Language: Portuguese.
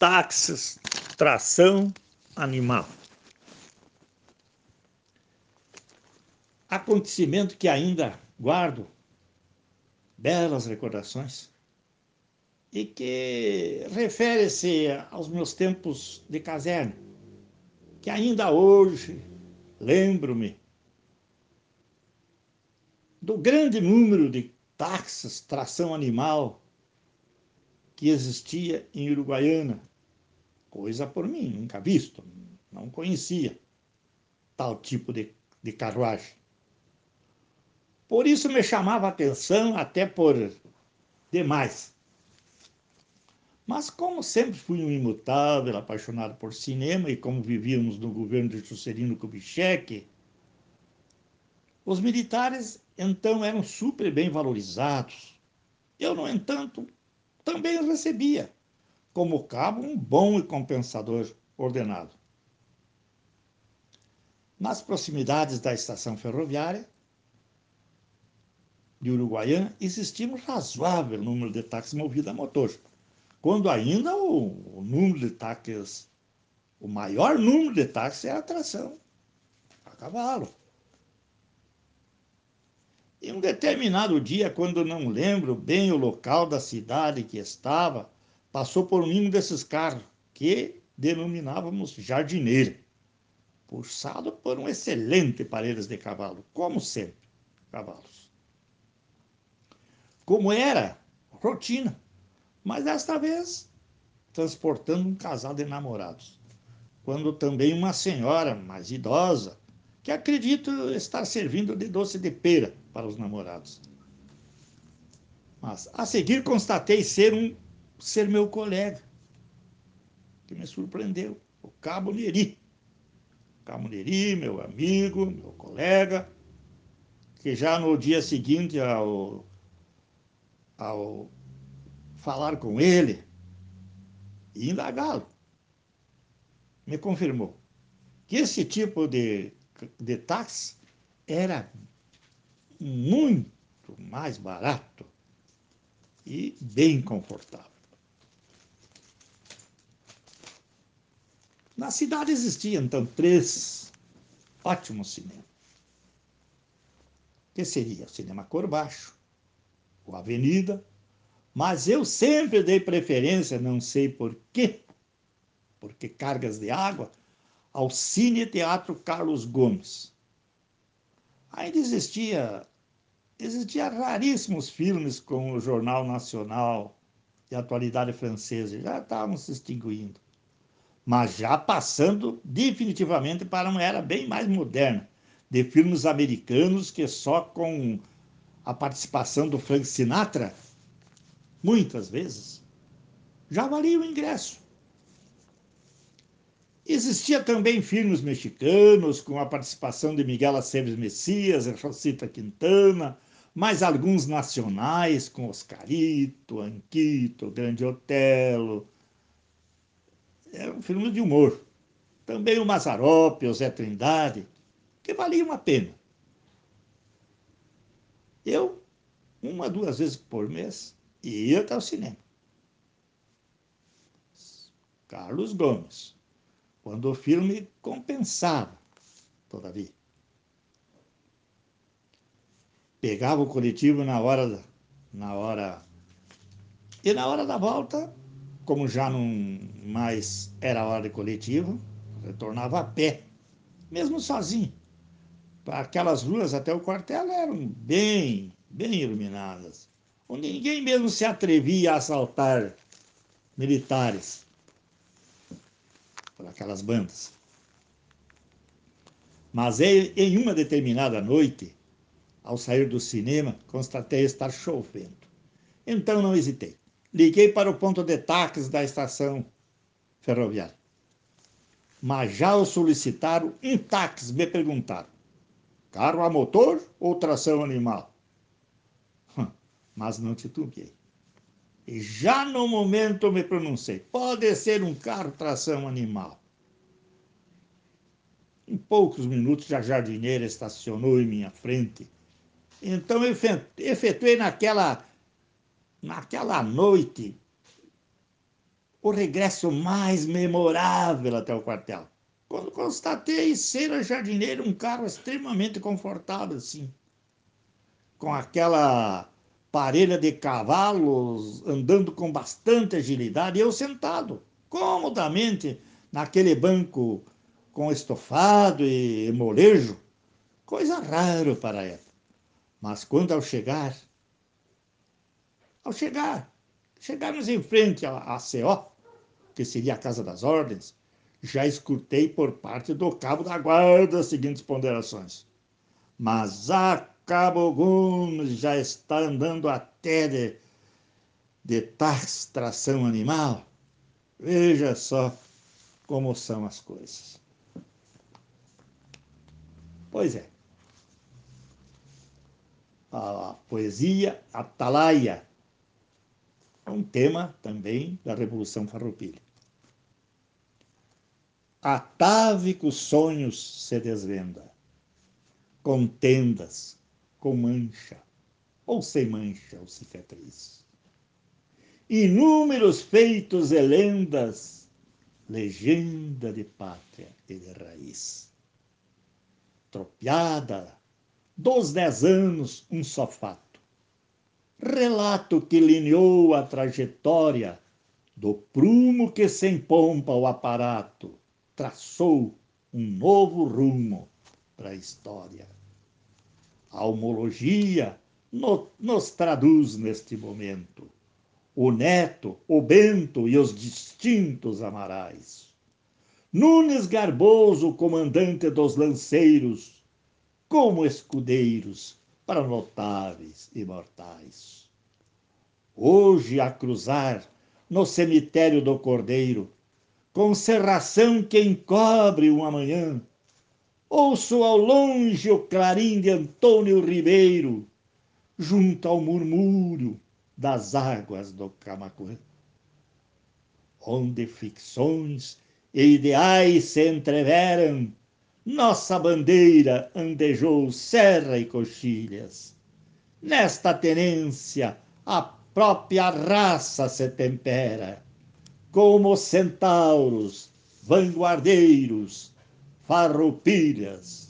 táxis, tração animal. Acontecimento que ainda guardo belas recordações e que refere-se aos meus tempos de caserna, que ainda hoje lembro-me do grande número de táxis tração animal que existia em Uruguaiana, coisa por mim, nunca visto, não conhecia tal tipo de, de carruagem. Por isso me chamava a atenção até por demais. Mas como sempre fui um imutável, apaixonado por cinema e como vivíamos no governo de Juscelino Kubitschek, os militares então eram super bem valorizados. Eu, no entanto, também recebia, como cabo, um bom e compensador ordenado. Nas proximidades da estação ferroviária de Uruguaiana, existia um razoável número de táxis movidos a motor, quando ainda o, o número de táxis, o maior número de táxis era a tração a cavalo. Em um determinado dia, quando não lembro bem o local da cidade que estava, passou por um desses carros, que denominávamos jardineiro, puxado por um excelente parelhas de cavalo, como sempre, cavalos. Como era, rotina, mas desta vez transportando um casal de namorados, quando também uma senhora mais idosa, que acredito estar servindo de doce de pera para os namorados. Mas a seguir constatei ser um ser meu colega, que me surpreendeu, o Cabo Neri. Cabo Neri, meu amigo, meu colega, que já no dia seguinte ao, ao falar com ele e indagá-lo, me confirmou que esse tipo de, de táxi era muito mais barato e bem confortável. Na cidade existiam, então, três ótimos cinemas. Que seria o Cinema Cor Baixo, o Avenida, mas eu sempre dei preferência, não sei por quê, porque cargas de água, ao Cine Teatro Carlos Gomes. Ainda existia existia raríssimos filmes com o Jornal Nacional e Atualidade Francesa, já estavam se extinguindo. Mas já passando definitivamente para uma era bem mais moderna, de filmes americanos que só com a participação do Frank Sinatra, muitas vezes, já valia o ingresso. Existia também filmes mexicanos com a participação de Miguel Aceves Messias, Rosita Quintana, mais alguns nacionais, com Oscarito, Anquito, Grande Otelo. É um filme de humor. Também o Mazarope, o Zé Trindade, que valiam a pena. Eu, uma, duas vezes por mês, ia até o cinema. Carlos Gomes, quando o filme compensava, todavia pegava o coletivo na hora, na hora. E na hora da volta, como já não mais era hora de coletivo, retornava a pé, mesmo sozinho. Aquelas ruas até o quartel eram bem, bem iluminadas, onde ninguém mesmo se atrevia a assaltar militares por aquelas bandas. Mas em uma determinada noite, ao sair do cinema, constatei estar chovendo. Então não hesitei. Liguei para o ponto de táxis da estação ferroviária. Mas já ao solicitar um táxi, me perguntaram: carro a motor ou tração animal? Mas não titubeei. E já no momento me pronunciei: pode ser um carro tração animal. Em poucos minutos, a jardineira estacionou em minha frente então eu efetuei naquela, naquela noite o regresso mais memorável até o quartel. Quando constatei ser a jardineira um carro extremamente confortável, assim, com aquela parelha de cavalos andando com bastante agilidade, e eu sentado comodamente naquele banco com estofado e molejo, coisa rara para ela. Mas quando ao chegar, ao chegar, chegarmos em frente à, à CO, que seria a Casa das Ordens, já escutei por parte do cabo da guarda as seguintes ponderações. Mas a Cabo Gomes já está andando até de, de taxação animal. Veja só como são as coisas. Pois é. A poesia Atalaia é um tema também da Revolução Farroupilha. Atávicos sonhos se desvenda, com tendas, com mancha, ou sem mancha ou cicatriz. Inúmeros feitos e lendas, legenda de pátria e de raiz. Tropiada, dos dez anos, um só fato. Relato que lineou a trajetória do prumo que sem pompa o aparato traçou um novo rumo para a história. A homologia no, nos traduz neste momento o Neto, o Bento e os distintos Amarais. Nunes Garboso, comandante dos lanceiros, como escudeiros para notáveis e mortais. Hoje a cruzar no cemitério do Cordeiro, com serração que encobre um amanhã, ouço ao longe o clarim de Antônio Ribeiro, junto ao murmúrio das águas do Camacuã, onde ficções e ideais se entreveram, nossa bandeira andejou serra e coxilhas. Nesta tenência, a própria raça se tempera, como centauros, vanguardeiros, farroupilhas